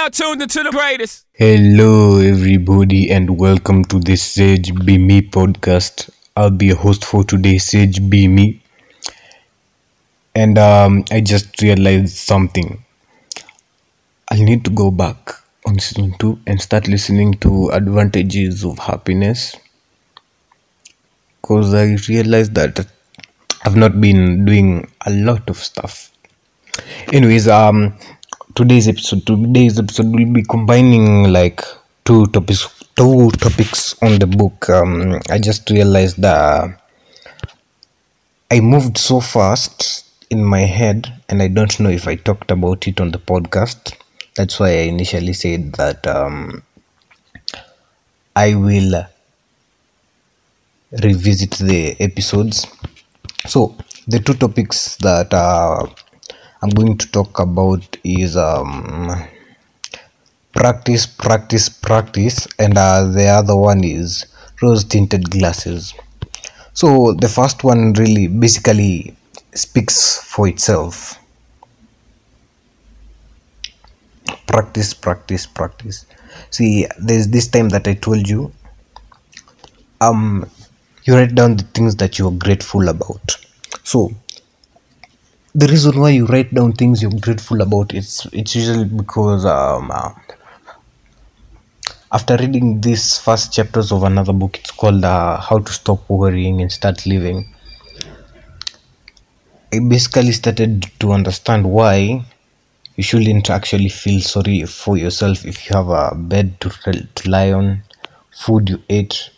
now tuned into the greatest. Hello, everybody, and welcome to the Sage Be Me podcast. I'll be a host for today, Sage Be Me. And um, I just realized something. I'll need to go back on season 2 and start listening to Advantages of Happiness. Because I realized that I've not been doing a lot of stuff. Anyways, um, today's episode today's episode will be combining like two topics two topics on the book. Um i just realized that i moved so fast in my head and i don't know if i talked about it on the podcast. That's why i initially said that um i will revisit the episodes. So the two topics that uh I'm going to talk about is um, practice, practice, practice, and uh, the other one is rose tinted glasses. So the first one really basically speaks for itself. Practice, practice, practice. See, there's this time that I told you. Um, you write down the things that you're grateful about. So the reason why you write down things you're grateful about it's it's usually because um, uh, after reading these first chapters of another book it's called uh, how to stop worrying and start living i basically started to understand why you shouldn't actually feel sorry for yourself if you have a bed to, to lie on food you ate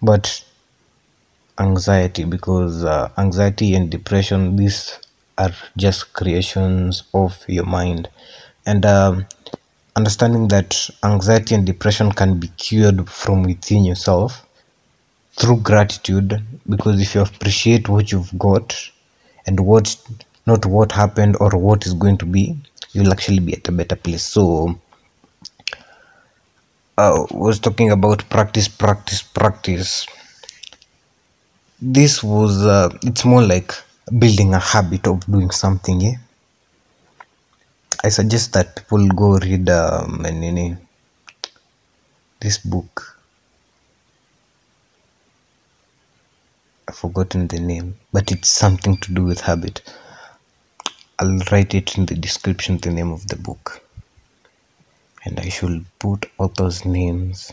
but anxiety because uh, anxiety and depression these are just creations of your mind. And um, understanding that anxiety and depression can be cured from within yourself through gratitude because if you appreciate what you've got and what not what happened or what is going to be you'll actually be at a better place. So I was talking about practice practice practice. This was uh, it's more like building a habit of doing something yeah? i suggest that people go read um, this book. I've forgotten the name but it's something to do with habit. I'll write it in the description the name of the book. And i should put authors names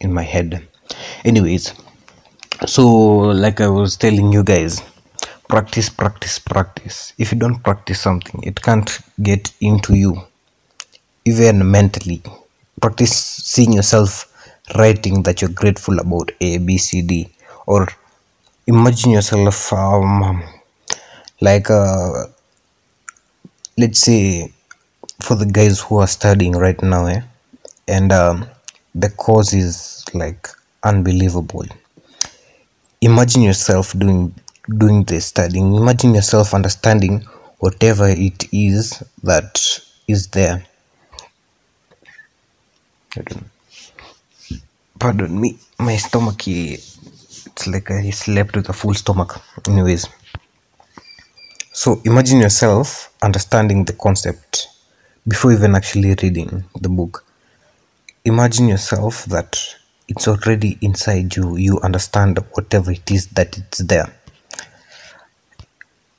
in my head. Anyways so like i was telling you guys practice practice practice if you don't practice something it can't get into you even mentally practice seeing yourself writing that you're grateful about a b c d or imagine yourself um, like uh, let's say for the guys who are studying right now eh? and um, the course is like unbelievable imagine yourself doing doing the studying. Imagine yourself understanding whatever it is that is there. Pardon. Me. My stomach eh, it's like i slept with a full stomach. Anyways. So imagine yourself understanding the concept before even actually reading the book. Imagine yourself that it's already inside you. You understand whatever it is that it's there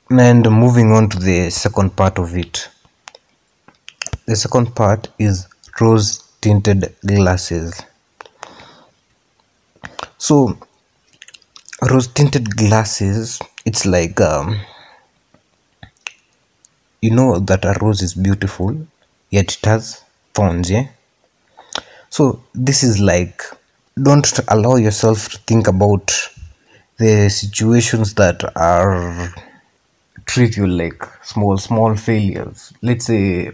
and moving on to the second part of it. The second part is rose tinted glasses. So rose tinted glasses it's like um, you know that a rose is beautiful yet it has thorns yeah? So this is like don't allow yourself to think about the situations that are treat you like small small failures. Let's say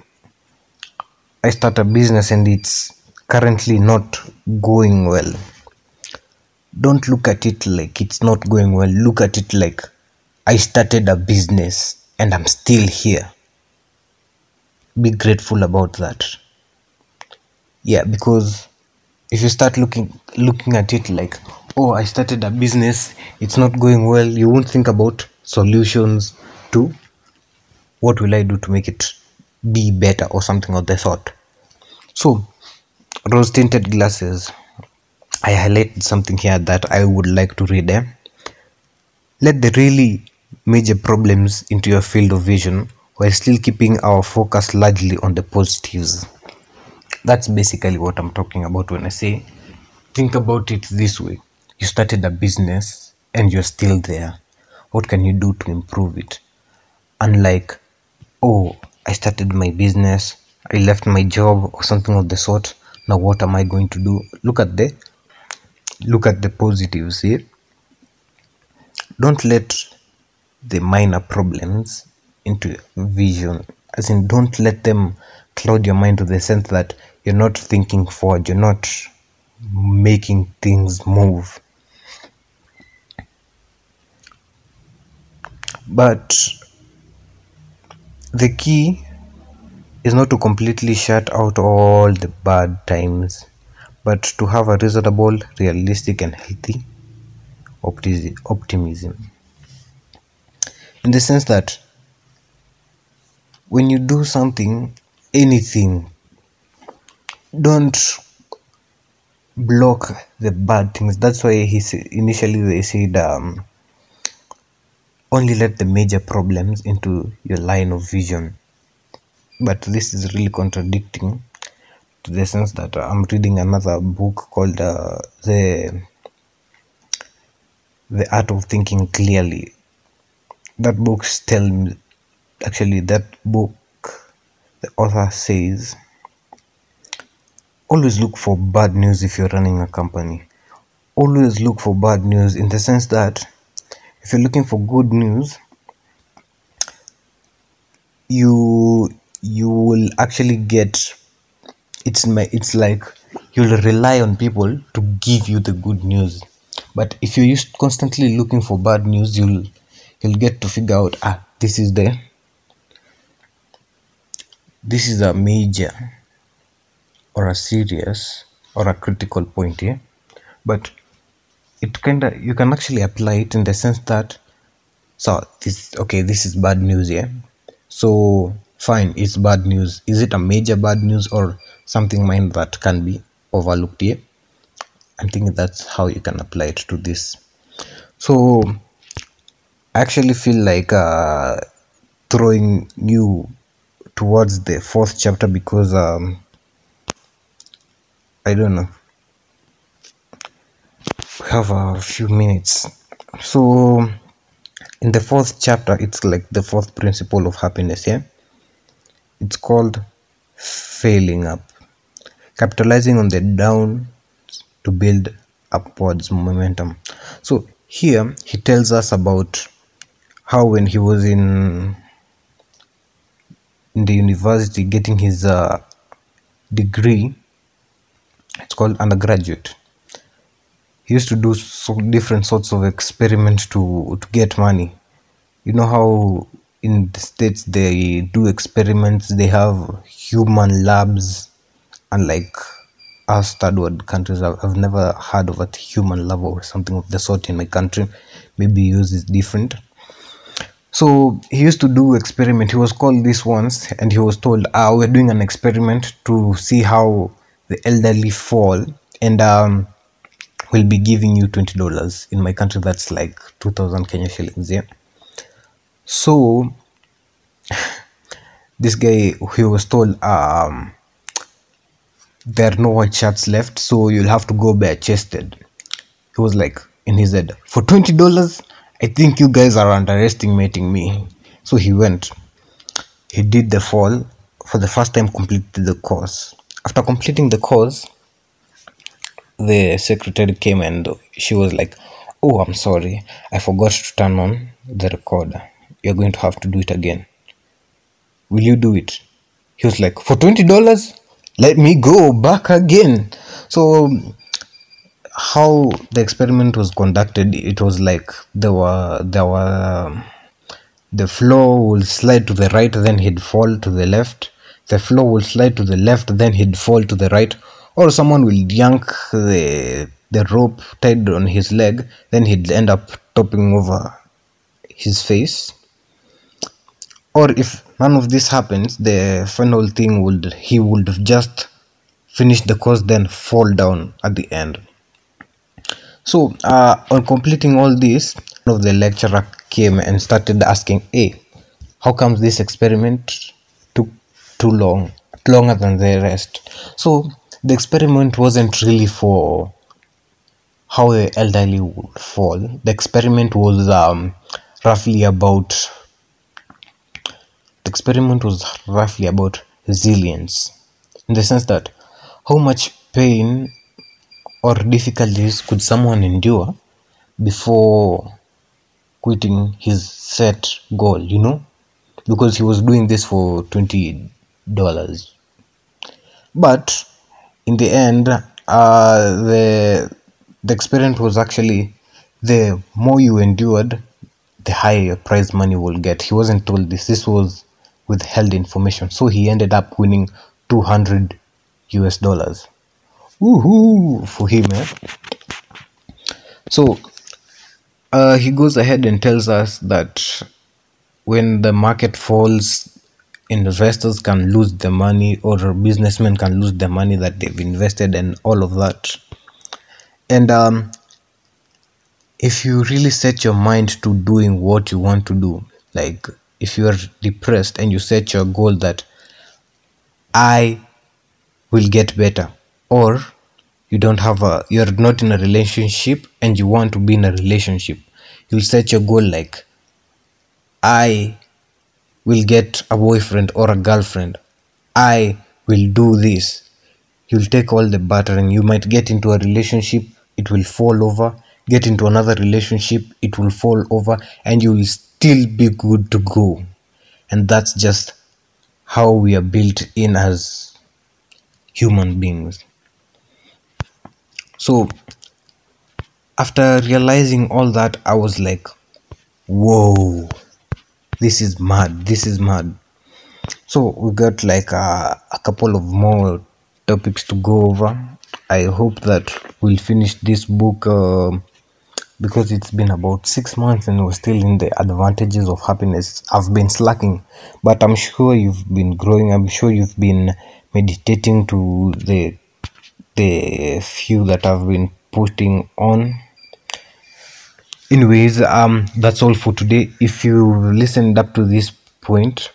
i start a business and it's currently not going well. Don't look at it like it's not going well. Look at it like i started a business and i'm still here. Be grateful about that. Yeah because if you start looking looking at it like oh i started a business it's not going well you won't think about solutions to what will i do to make it be better or something of the sort So, rose tinted glasses. I highlighted something here that I would like to read. Eh? Let the really major problems into your field of vision while still keeping our focus largely on the positives. That's basically what I'm talking about when I say think about it this way you started a business and you're still there. What can you do to improve it? Unlike, oh, I started my business, I left my job or something of the sort. Now what am I going to do? Look at the look at the positives here. Don't let the minor problems into vision. As in don't let them cloud your mind to the sense that you're not thinking forward, you're not making things move. But the key is not to completely shut out all the bad times, but to have a reasonable, realistic, and healthy optimism. In the sense that when you do something, anything, don't block the bad things. That's why he initially they said um, only let the major problems into your line of vision. But this is really contradicting to the sense that I'm reading another book called uh, the the art of thinking clearly. That book tell actually that book the author says always look for bad news if you're running a company. Always look for bad news in the sense that if you're looking for good news, you you will actually get it's my it's like you'll rely on people to give you the good news. But if you're just constantly looking for bad news, you'll you'll get to figure out ah this is the this is a major or a serious or a critical point here but it kind of you can actually apply it in the sense that so this okay this is bad news here so fine it's bad news. Is it a major bad news or something minor that can be overlooked here i'm thinking that's how you can apply it to this. So i actually feel like uh throwing you towards the fourth chapter because um I don't know. Have a few minutes. So, in the fourth chapter, it's like the fourth principle of happiness. Yeah, it's called failing up, capitalizing on the down to build upwards momentum. So here he tells us about how when he was in in the university getting his uh, degree it's called undergraduate he used to do different sorts of experiments to to get money. You know how in the states they do experiments they have human labs unlike us third world countries. I've, I've never heard of a human lab or something of the sort in my country. Maybe yours is different. So he used to do experiment. He was called this once and he was told ah we're doing an experiment to see how the elderly fall. And um, we'll be giving you $20 in my country that's like 2000 kenya shillings yeah? So this guy he was told um there are no white shirts left so you'll have to go bare chested. He was like in his head for $20 i think you guys are underestimating me. So he went. He did the fall. For the first time completed the course. After completing the course the secretary came and she was like oh i'm sorry. I forgot to turn on the recorder. You're going to have to do it again. Will you do it? He was like for 20 dollars? Let me go back again. So how the experiment was conducted it was like there were there were um, the floor will slide to the right then he'd fall to the left. The floor will slide to the left then he'd fall to the right or someone will yank the the rope tied on his leg then he'd end up topping over his face. Or if none of this happens the final thing would he would just finish the course then fall down at the end. So uh, on completing all this one of the lecturer came and started asking hey how comes this experiment took too long longer than the rest? So the experiment wasn't really for how the elderly would fall. The experiment was um, roughly about the experiment was roughly about resilience in the sense that how much pain or difficulties could someone endure before quitting his set goal you know? Because he was doing this for 20 dollars. But in the end uh, the the experiment was actually the more you endured the higher prize money will get. He wasn't told this. This was withheld information. So he ended up winning 200 us dollars. Woohoo for him eh? so uh, he goes ahead and tells us that when the market falls investors can lose the money or businessmen can lose the money that they've invested and all of that. And um, if you really set your mind to doing what you want to do like if you are depressed and you set your goal that i will get better or you don't have a you're not in a relationship and you want to be in a relationship you'll set your goal like i will get a boyfriend or a girlfriend. I will do this. You'll take all the battering. You might get into a relationship it will fall over. Get into another relationship it will fall over and you will still be good to go. And that's just how we are built in as human beings. So after realizing all that i was like whoa this is mad this is mad. So we got like a, a couple of more topics to go over. I hope that we'll finish this book uh, because it's been about six months and we're still in the advantages of happiness i've been slacking. But i'm sure you've been growing. I'm sure you've been meditating to the the few that i've been putting on anyways um that's all for today. If you listened up to this point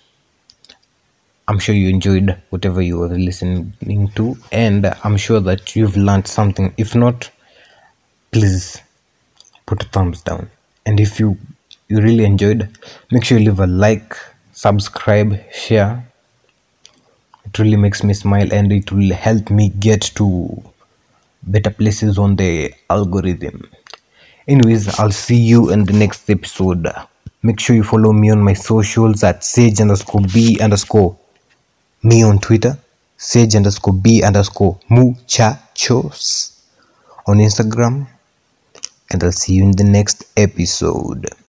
i'm sure you enjoyed whatever you were listening to and i'm sure that you've learned something. If not please put a thumbs down. And if you you really enjoyed make sure you leave a like subscribe share. It really makes me smile and it will help me get to better places on the algorithm anyways i'll see you in the next episode make sure you follow me on my socials at sage underscore b underscore me on twitter sage underscore b underscore muchachos on instagram and I'll see you in the next episode.